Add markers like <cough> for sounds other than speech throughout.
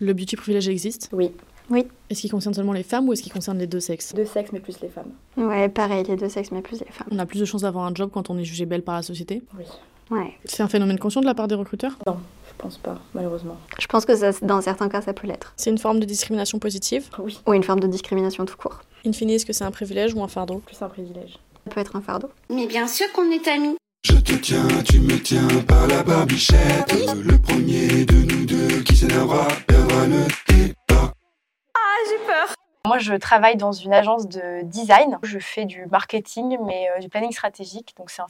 Le beauty privilège existe? Oui. Oui. Est-ce qu'il concerne seulement les femmes ou est-ce qu'il concerne les deux sexes? Deux sexes, mais plus les femmes. Ouais, pareil, les deux sexes, mais plus les femmes. On a plus de chances d'avoir un job quand on est jugé belle par la société? Oui. Ouais. C'est un phénomène conscient de la part des recruteurs? Non, je pense pas, malheureusement. Je pense que ça, dans certains cas, ça peut l'être. C'est une forme de discrimination positive? Oui, Ou une forme de discrimination tout court. In fine, est-ce que c'est un privilège ou un fardeau? Plus un privilège. Ça peut être un fardeau. Mais bien sûr qu'on est amis. Je te tiens, tu me tiens par la barbichette. Le premier de nous deux qui s'énervera perdra le débat. Moi, je travaille dans une agence de design. Je fais du marketing, mais euh, du planning stratégique. Donc, c'est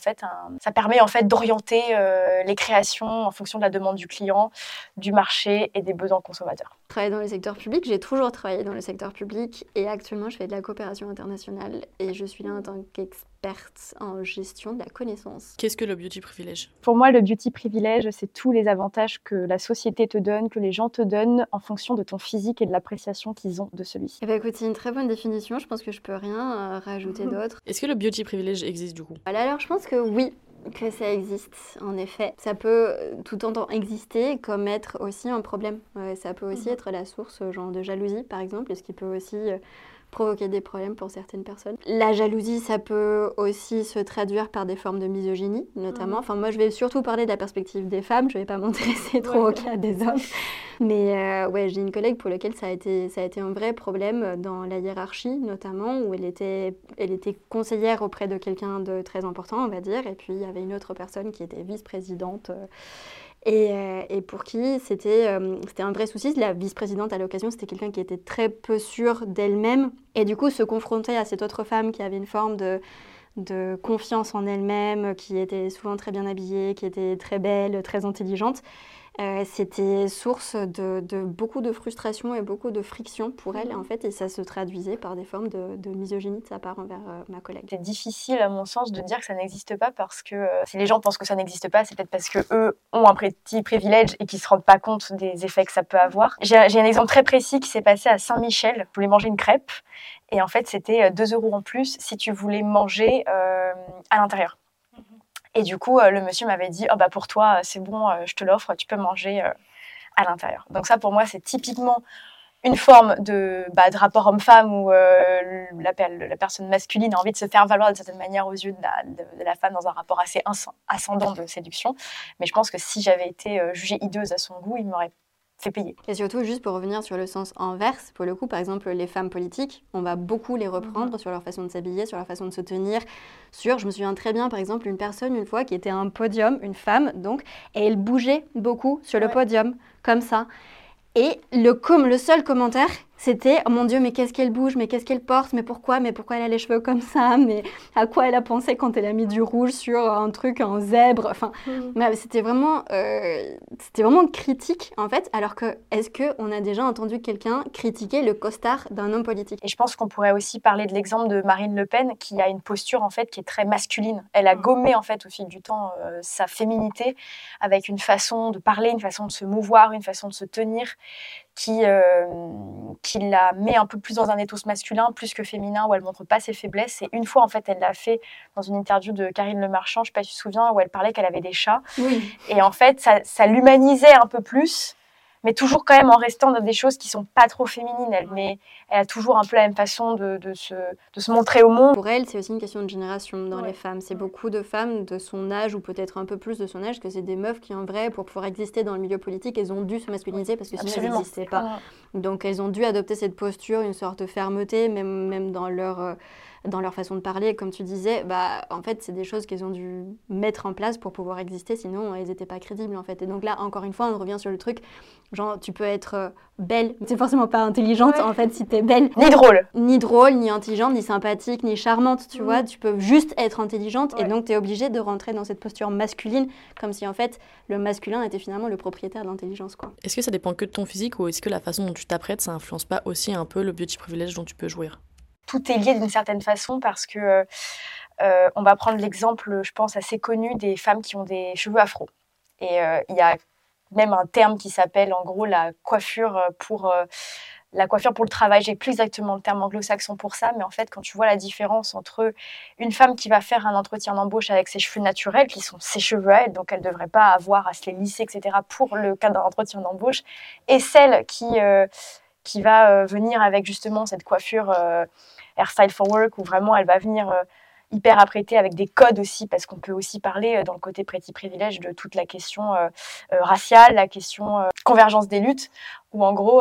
ça permet en fait d'orienter euh, les créations en fonction de la demande du client, du marché et des besoins consommateurs. Je travaille dans le secteur public, j'ai toujours travaillé dans le secteur public et actuellement je fais de la coopération internationale et je suis là en tant qu'experte en gestion de la connaissance. Qu'est-ce que le beauty privilège? Pour moi, le beauty privilège, c'est tous les avantages que la société te donne, que les gens te donnent en fonction de ton physique et de l'appréciation qu'ils ont de celui-ci. Eh ben écoute, c'est une très bonne définition, je pense que je peux rien euh, rajouter d'autre. Est-ce que le beauty privilège existe du coup? Alors je pense que oui, que ça existe, en effet. Ça peut euh, tout autant exister comme être aussi un problème. Ça peut aussi Mhm. être la source euh, genre de jalousie, par exemple, ce qui peut aussi euh, provoquer des problèmes pour certaines personnes. La jalousie, ça peut aussi se traduire par des formes de misogynie, notamment. Mhm. Enfin, moi, je vais surtout parler de la perspective des femmes, je vais pas <laughs> m'intéresser trop Ouais. au cas des hommes. Mais euh, ouais, j'ai une collègue pour laquelle ça a, été, ça a été un vrai problème dans la hiérarchie, notamment, où elle était, elle était conseillère auprès de quelqu'un de très important, on va dire, et puis il y avait une autre personne qui était vice-présidente. euh, et, euh, et pour qui c'était euh, c'était un vrai souci. La vice-présidente à l'occasion, c'était quelqu'un qui était très peu sûr d'elle-même. Et du coup, se confronter à cette autre femme qui avait une forme de, de confiance en elle-même, qui était souvent très bien habillée, qui était très belle, très intelligente, euh, c'était source de, de beaucoup de frustration et beaucoup de friction pour elle, en fait, et ça se traduisait par des formes de, de misogynie de sa part envers euh, ma collègue. C'est difficile, à mon sens, de dire que ça n'existe pas parce que euh, si les gens pensent que ça n'existe pas, c'est peut-être parce que eux ont un petit privilège et qu'ils se rendent pas compte des effets que ça peut avoir. J'ai un exemple très précis qui s'est passé à Saint-Michel. Je voulais manger une crêpe et en fait, c'était 2 euros en plus si tu voulais manger à l'intérieur. Et du coup, euh, le monsieur m'avait dit, oh, bah, pour toi, euh, c'est bon, euh, je te l'offre, tu peux manger à l'intérieur. Donc ça, pour moi, c'est typiquement une forme de, bah, rapport homme-femme où la, per- la personne masculine a envie de se faire valoir d'une certaine manière aux yeux de la, de- la femme dans un rapport assez ascendant de séduction. Mais je pense que si j'avais été jugée hideuse à son goût, il m'aurait fait payer. Et surtout, juste pour revenir sur le sens inverse, pour le coup, par exemple, les femmes politiques, on va beaucoup les reprendre sur leur façon de s'habiller, sur leur façon de se tenir. Sur, je me souviens très bien, par exemple, une personne, une fois, qui était à un podium, une femme, donc, et elle bougeait beaucoup sur le podium, comme ça. Et le, com le seul commentaire, c'était Oh mon Dieu, mais qu'est-ce qu'elle bouge, mais qu'est-ce qu'elle porte, mais pourquoi, mais pourquoi elle a les cheveux comme ça, mais à quoi elle a pensé quand elle a mis du rouge sur un truc, un zèbre. Enfin, Ouais, c'était vraiment, euh, c'était vraiment critique en fait. Alors que, est-ce que on a déjà entendu quelqu'un critiquer le costard d'un homme politique? Et je pense qu'on pourrait aussi parler de l'exemple de Marine Le Pen, qui a une posture en fait qui est très masculine. Elle a gommé en fait au fil du temps euh, sa féminité avec une façon de parler, une façon de se mouvoir, une façon de se tenir, qui euh, qui la met un peu plus dans un ethos masculin plus que féminin, où elle montre pas ses faiblesses. Et une fois en fait, elle l'a fait dans une interview de Karine Le Marchand, je sais pas si tu te souviens, où elle parlait qu'elle avait des chats. Oui. Et en fait, ça, ça l'humanisait un peu plus, mais toujours quand même en restant dans des choses qui sont pas trop féminines. Elle, mais elle a toujours un peu la même façon de, de se, de se montrer au monde. Pour elle, c'est aussi une question de génération dans Ouais. les femmes. C'est beaucoup de femmes de son âge ou peut-être un peu plus de son âge que c'est des meufs qui en vrai, pour pouvoir exister dans le milieu politique, elles ont dû se masculiniser parce que sinon elles Absolument. n'existaient pas. Donc elles ont dû adopter cette posture, une sorte de fermeté, même, même dans, leur, euh, dans leur façon de parler. Comme tu disais, bah, en fait, c'est des choses qu'elles ont dû mettre en place pour pouvoir exister, sinon elles n'étaient pas crédibles en fait. Et donc là, encore une fois, on revient sur le truc, genre tu peux être euh, belle, mais c'est forcément pas intelligente Ouais. en fait si t'es belle. Ni drôle. Ni drôle, ni intelligente, ni sympathique, ni charmante, tu Mm. vois. Tu peux juste être intelligente et donc tu es obligée de rentrer dans cette posture masculine, comme si en fait le masculin était finalement le propriétaire de l'intelligence, quoi. Est-ce que ça dépend que de ton physique ou est-ce que la façon dont tu t'apprêtes, ça influence pas aussi un peu le beauty privilège dont tu peux jouir? Tout est lié d'une certaine façon parce que euh, euh, on va prendre l'exemple, je pense, assez connu des femmes qui ont des cheveux afro. Et euh, il y a même un terme qui s'appelle en gros la coiffure pour la coiffure pour le travail. J'ai plus exactement le terme anglo-saxon pour ça, mais en fait, quand tu vois la différence entre une femme qui va faire un entretien d'embauche avec ses cheveux naturels, qui sont ses cheveux à elle, donc elle ne devrait pas avoir à se les lisser, etc., pour le cas d'un entretien d'embauche, et celle qui, qui va venir avec justement cette coiffure euh, hairstyle for work, où vraiment elle va venir hyper apprêtée avec des codes aussi, parce qu'on peut aussi parler dans le côté petit privilège de toute la question raciale, la question convergence des luttes, où en gros,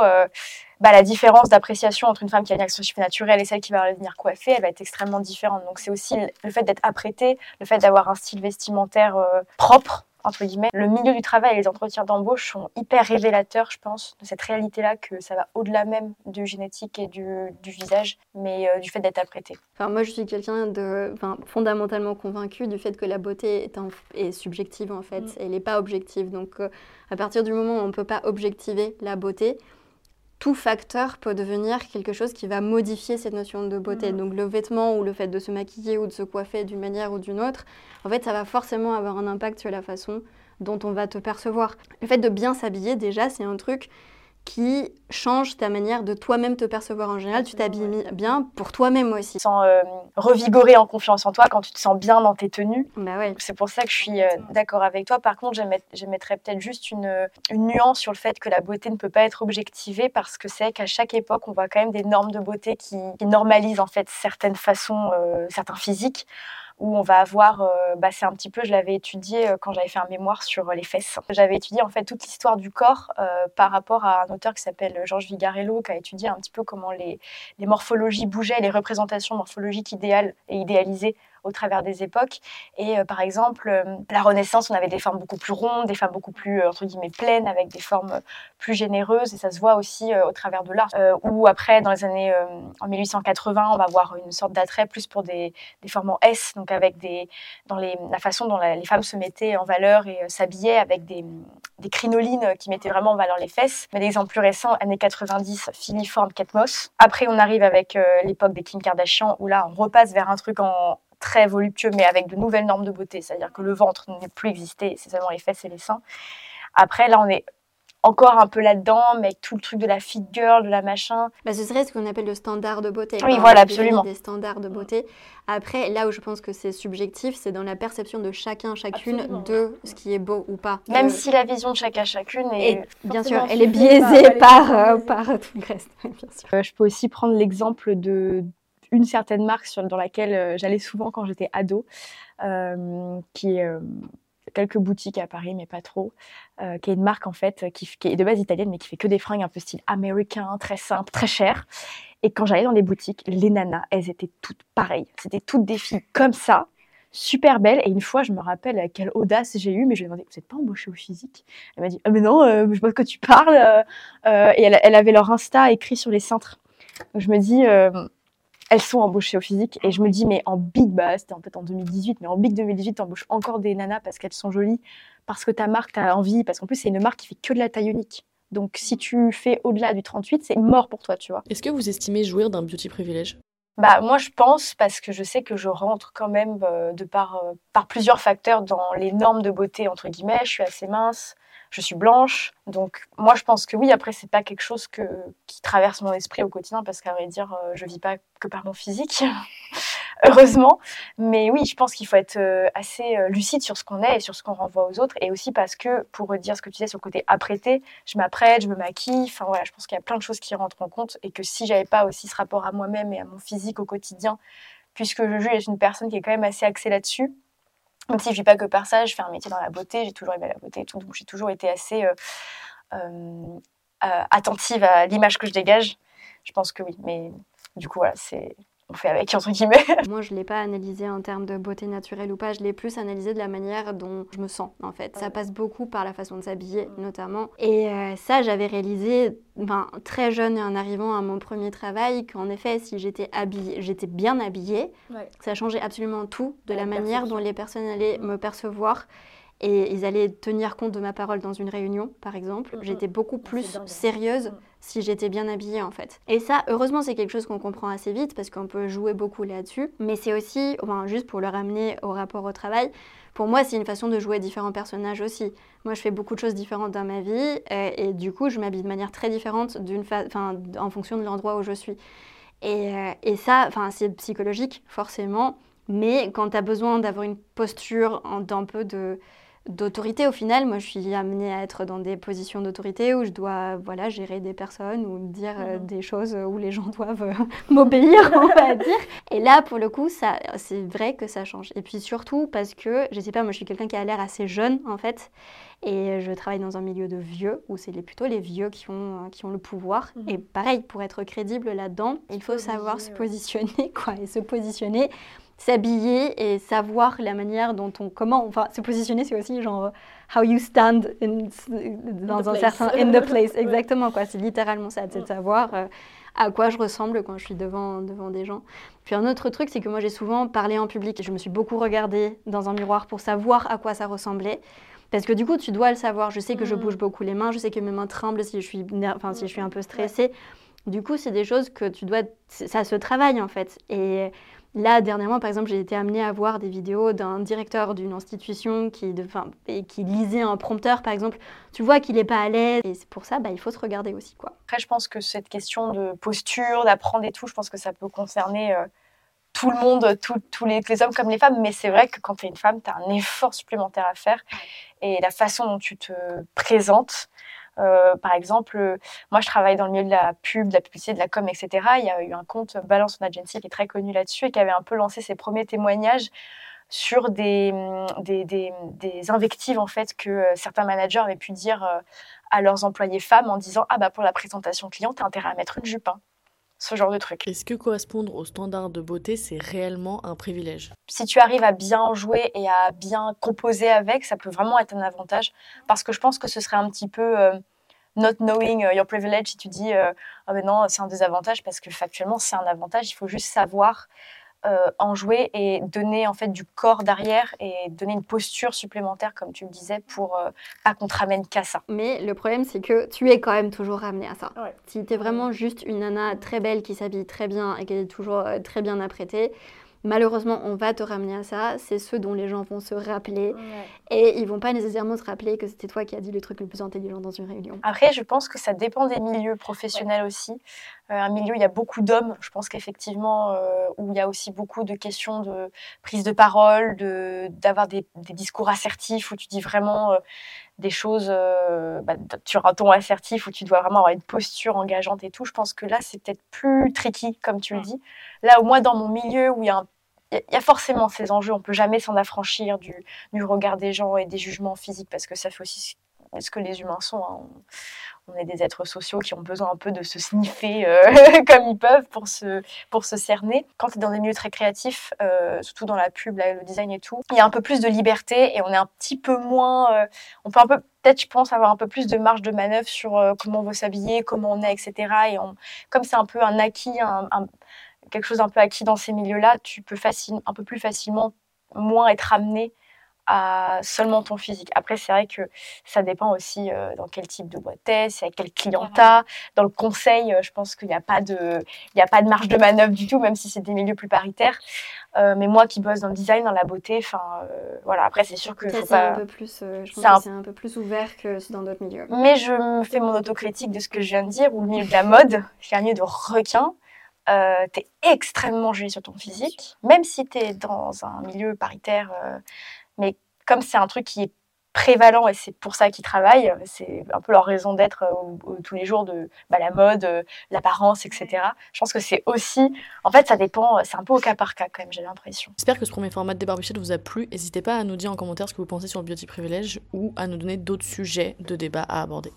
bah, la différence d'appréciation entre une femme qui a une action naturelle et celle qui va venir coiffer, elle va être extrêmement différente. Donc c'est aussi le fait d'être apprêtée, le fait d'avoir un style vestimentaire propre, entre guillemets. Le milieu du travail et les entretiens d'embauche sont hyper révélateurs, je pense, de cette réalité-là, que ça va au-delà même du génétique et du, visage, mais euh, du fait d'être apprêté. Enfin, moi, je suis quelqu'un de enfin, fondamentalement convaincu du fait que la beauté est, est subjective, en fait. Mm. Elle n'est pas objective. Donc, euh, à partir du moment où on ne peut pas objectiver la beauté, tout facteur peut devenir quelque chose qui va modifier cette notion de beauté. Mm. Donc le vêtement ou le fait de se maquiller ou de se coiffer d'une manière ou d'une autre, en fait, ça va forcément avoir un impact sur la façon dont on va te percevoir. Le fait de bien s'habiller, déjà, c'est un truc qui change ta manière de toi-même te percevoir en général. Tu t'habilles bien pour toi-même aussi. Sans euh, revigorer en confiance en toi quand tu te sens bien dans tes tenues. Bah ouais. C'est pour ça que je suis euh, d'accord avec toi. Par contre, j'émettrais peut-être juste une, une, nuance sur le fait que la beauté ne peut pas être objectivée parce que c'est qu'à chaque époque, on voit quand même des normes de beauté qui, normalisent en fait certaines façons, euh, certains physiques où on va avoir, euh, bah, c'est un petit peu, je l'avais étudié euh, quand j'avais fait un mémoire sur euh, les fesses. J'avais étudié en fait toute l'histoire du corps par rapport à un auteur qui s'appelle Georges Vigarello, qui a étudié un petit peu comment les, les morphologies bougeaient, les représentations morphologiques idéales et idéalisées au travers des époques. Et euh, par exemple, euh, la Renaissance, on avait des formes beaucoup plus rondes, des femmes beaucoup plus, euh, entre guillemets, pleines, avec des formes plus généreuses. Et ça se voit aussi au travers de l'art. ou après, dans les années, en 1880, on va avoir une sorte d'attrait plus pour des, des, formes en S, donc avec des, dans les, la façon dont les femmes se mettaient en valeur et s'habillaient avec des, des crinolines qui mettaient vraiment en valeur les fesses. Mais l'exemple plus récent, années 90, filiforme Moss. Après, on arrive avec l'époque des Kim Kardashian, où là, on repasse vers un truc en, très voluptueux, mais avec de nouvelles normes de beauté. C'est-à-dire que le ventre n'est plus existé, c'est seulement les fesses et les seins. Après, là, on est encore un peu là-dedans, mais avec tout le truc de la fit girl, de la machin. Bah, ce serait ce qu'on appelle le standard de beauté. Oui, voilà, absolument. Des standards de beauté. Après, là où je pense que c'est subjectif, c'est dans la perception de chacun, chacune de ce qui est beau ou pas. Même si la vision de chacun, chacune est. bien sûr, elle est biaisée par, euh, par, tout le reste. <laughs> bien sûr. Euh, je peux aussi prendre l'exemple de, une certaine marque dans laquelle euh, j'allais souvent quand j'étais ado, euh, qui est euh, quelques boutiques à Paris, mais pas trop, qui est une marque en fait qui, est de base italienne, mais qui fait que des fringues un peu style américain, très simple, très cher. Et quand j'allais dans les boutiques, les nanas, elles étaient toutes pareilles. C'était toutes des filles comme ça, super belles. Et une fois, je me rappelle quelle audace j'ai eue, mais je lui ai demandé, vous n'êtes pas embauchée au physique? Elle m'a dit, ah mais non, je sais pas de quoi tu parles. et elle, elle, avait leur Insta écrit sur les cintres. Donc je me dis, elles sont embauchées au physique. Et je me dis, mais en big, bah, c'était peut-être en 2018, mais en big 2018, tu embauches encore des nanas parce qu'elles sont jolies, parce que ta marque, tu as envie, parce qu'en plus, c'est une marque qui fait que de la taille unique. Donc, si tu fais au-delà du 38, c'est mort pour toi, tu vois. Est-ce que vous estimez jouir d'un beauty privilège? Bah, moi, je pense, parce que je sais que je rentre quand même euh, de par, euh, par plusieurs facteurs dans les normes de beauté, entre guillemets. Je suis assez mince, je suis blanche. Donc, moi, je pense que oui. Après, c'est pas quelque chose qui traverse mon esprit au quotidien parce qu'à vrai dire, euh, je vis pas que par mon physique, <laughs> heureusement. Mais oui, je pense qu'il faut être euh, assez euh, lucide sur ce qu'on est et sur ce qu'on renvoie aux autres. Et aussi parce que, pour dire ce que tu disais sur le côté apprêté, je m'apprête, je me maquille. Enfin, voilà, je pense qu'il y a plein de choses qui rentrent en compte et que si j'avais pas aussi ce rapport à moi-même et à mon physique au quotidien, puisque je juge une personne qui est quand même assez axée là-dessus, même si je vis pas que par ça, je fais un métier dans la beauté, j'ai toujours aimé la beauté et tout, donc j'ai toujours été assez euh, euh, euh, attentive à l'image que je dégage. Je pense que oui, mais du coup, voilà, c'est on fait avec, entre guillemets. <laughs> Moi, je ne l'ai pas analysé en termes de beauté naturelle ou pas, je l'ai plus analysé de la manière dont je me sens, en fait. Ça passe beaucoup par la façon de s'habiller, mm. notamment. Et euh, ça, j'avais réalisé ben, très jeune et en arrivant à mon premier travail qu'en effet, si j'étais habillée, j'étais bien habillée, ça changeait absolument tout de la, manière dont les personnes allaient me percevoir et ils allaient tenir compte de ma parole dans une réunion, par exemple. Mhm. J'étais beaucoup C'est plus sérieuse Mhm. si j'étais bien habillée, en fait. Et ça, heureusement, c'est quelque chose qu'on comprend assez vite parce qu'on peut jouer beaucoup là-dessus. Mais c'est aussi, enfin, juste pour le ramener au rapport au travail, pour moi, c'est une façon de jouer différents personnages aussi. Moi, je fais beaucoup de choses différentes dans ma vie euh, et du coup, je m'habille de manière très différente en fonction de l'endroit où je suis. Et, euh, et ça, c'est psychologique, forcément. Mais quand tu as besoin d'avoir une posture d'un peu de d'autorité au final, moi je suis amenée à être dans des positions d'autorité où je dois voilà, gérer des personnes ou dire euh, Mhm. des choses où les gens doivent euh, <laughs> m'obéir, on va dire. Et là, pour le coup, ça, c'est vrai que ça change. Et puis surtout parce que, je sais pas, moi je suis quelqu'un qui a l'air assez jeune en fait. Et je travaille dans un milieu de vieux, où c'est plutôt les vieux qui ont, euh, qui ont le pouvoir. Mhm. Et pareil, pour être crédible là-dedans, il faut savoir se positionner, quoi, et se positionner, s'habiller et savoir la manière dont on, comment, enfin, se positionner, c'est aussi genre euh, how you stand in- dans the un place. certain in the place, <laughs> exactement, quoi. C'est littéralement ça, c'est de Mm. savoir euh, à quoi je ressemble quand je suis devant, devant des gens. Puis un autre truc, c'est que moi j'ai souvent parlé en public et je me suis beaucoup regardée dans un miroir pour savoir à quoi ça ressemblait. Parce que du coup, tu dois le savoir. Je sais que je Mm. bouge beaucoup les mains, je sais que mes mains tremblent si je suis, enfin, si je suis un peu stressée. Du coup, c'est des choses que tu dois. Ça se travaille en fait. Et là, dernièrement, par exemple, j'ai été amenée à voir des vidéos d'un directeur d'une institution qui, de, et qui lisait un prompteur, par exemple. Tu vois qu'il n'est pas à l'aise. Et c'est pour ça, bah, il faut se regarder aussi. quoi. Après, je pense que cette question de posture, d'apprendre et tout, je pense que ça peut concerner euh, tout le monde, tout- tous les, les hommes comme les femmes. Mais c'est vrai que quand tu es une femme, tu as un effort supplémentaire à faire. Et la façon dont tu te présentes, euh, par exemple, euh, moi je travaille dans le milieu de la pub, de la publicité, de la com, etc. Il y a eu un compte Balance on Agency qui est très connu là-dessus et qui avait un peu lancé ses premiers témoignages sur des, hum, des, des- des invectives en fait que euh, certains managers avaient pu dire à leurs employés femmes en disant ah bah pour la présentation client t'as intérêt à mettre une jupe hein. Ce genre de truc. Est-ce que correspondre aux standards de beauté, c'est réellement un privilège? Si tu arrives à bien jouer et à bien composer avec ça peut vraiment être un avantage parce que je pense que ce serait un petit peu euh, not knowing euh, your privilege si tu dis euh, ah ben non c'est un désavantage parce que factuellement c'est un avantage il faut juste savoir euh, en jouer et donner en fait du corps derrière et donner une posture supplémentaire comme tu le disais pour euh, pas qu'on te ramène qu'à ça Mais le problème, c'est que tu es quand même toujours ramené à ça. Ouais. Si tu es vraiment juste une nana très belle qui s'habille très bien et qui est toujours euh, très bien apprêtée, malheureusement, on va te ramener à ça. C'est ce dont les gens vont se rappeler. Et ils vont pas nécessairement se rappeler que c'était toi qui as dit le truc le plus intelligent dans une réunion. Après, je pense que ça dépend des milieux professionnels aussi. Euh, un milieu où il y a beaucoup d'hommes, je pense qu'effectivement, euh, où il y a aussi beaucoup de questions de prise de parole, de d'avoir des, des discours assertifs où tu dis vraiment euh, des choses, euh, bah, tu as un ton assertif où tu dois vraiment avoir une posture engageante et tout. Je pense que là, c'est peut-être plus tricky, comme tu le dis. Là, au moins dans mon milieu où il y a un il y a- forcément ces enjeux, on peut jamais s'en affranchir du, regard des gens et des jugements physiques parce que ça fait aussi ce- que les humains sont. hein. On, est des êtres sociaux qui ont besoin un peu de se sniffer euh, <laughs> comme ils peuvent pour se, cerner. Quand tu es dans des milieux très créatifs, euh, surtout dans la pub, le design et tout, il y a un peu plus de liberté et on est un petit peu moins. euh, on peut un peu, peut-être, je pense, avoir un peu plus de marge de manœuvre sur comment on veut s'habiller, comment on est, etc. Et comme c'est un peu un acquis, un- quelque chose d'un peu acquis dans ces milieux-là, tu peux facile, un peu plus facilement moins être amené à seulement ton physique. Après, c'est vrai que ça dépend aussi euh, dans quel type de boîte t'es, c'est à quel client t'as. Dans le conseil, euh, je pense qu'il n'y a pas de, il y a pas de marge de manœuvre du tout, même si c'est des milieux plus paritaires. Euh, mais moi qui bosse dans le design, dans la beauté, enfin, voilà. Après, c'est sûr que c'est un pas. peu plus, je pense un- que c'est un peu plus ouvert que dans d'autres milieux. Mais je me fais mon autocritique de ce que je viens de dire, ou le milieu de la mode, c'est un milieu de requin. Euh, t'es extrêmement jolie sur ton physique, même si t'es dans un milieu paritaire. euh, mais comme c'est un truc qui est prévalent et c'est pour ça qu'ils travaillent, c'est un peu leur raison d'être euh, tous les jours de bah, la mode, euh, l'apparence, etc. Je pense que c'est aussi, en fait, ça dépend, c'est un peu au cas par cas quand même, j'ai l'impression. J'espère que ce premier format de débarbichette vous a plu. N'hésitez pas à nous dire en commentaire ce que vous pensez sur le beauty privilège ou à nous donner d'autres sujets de débat à aborder.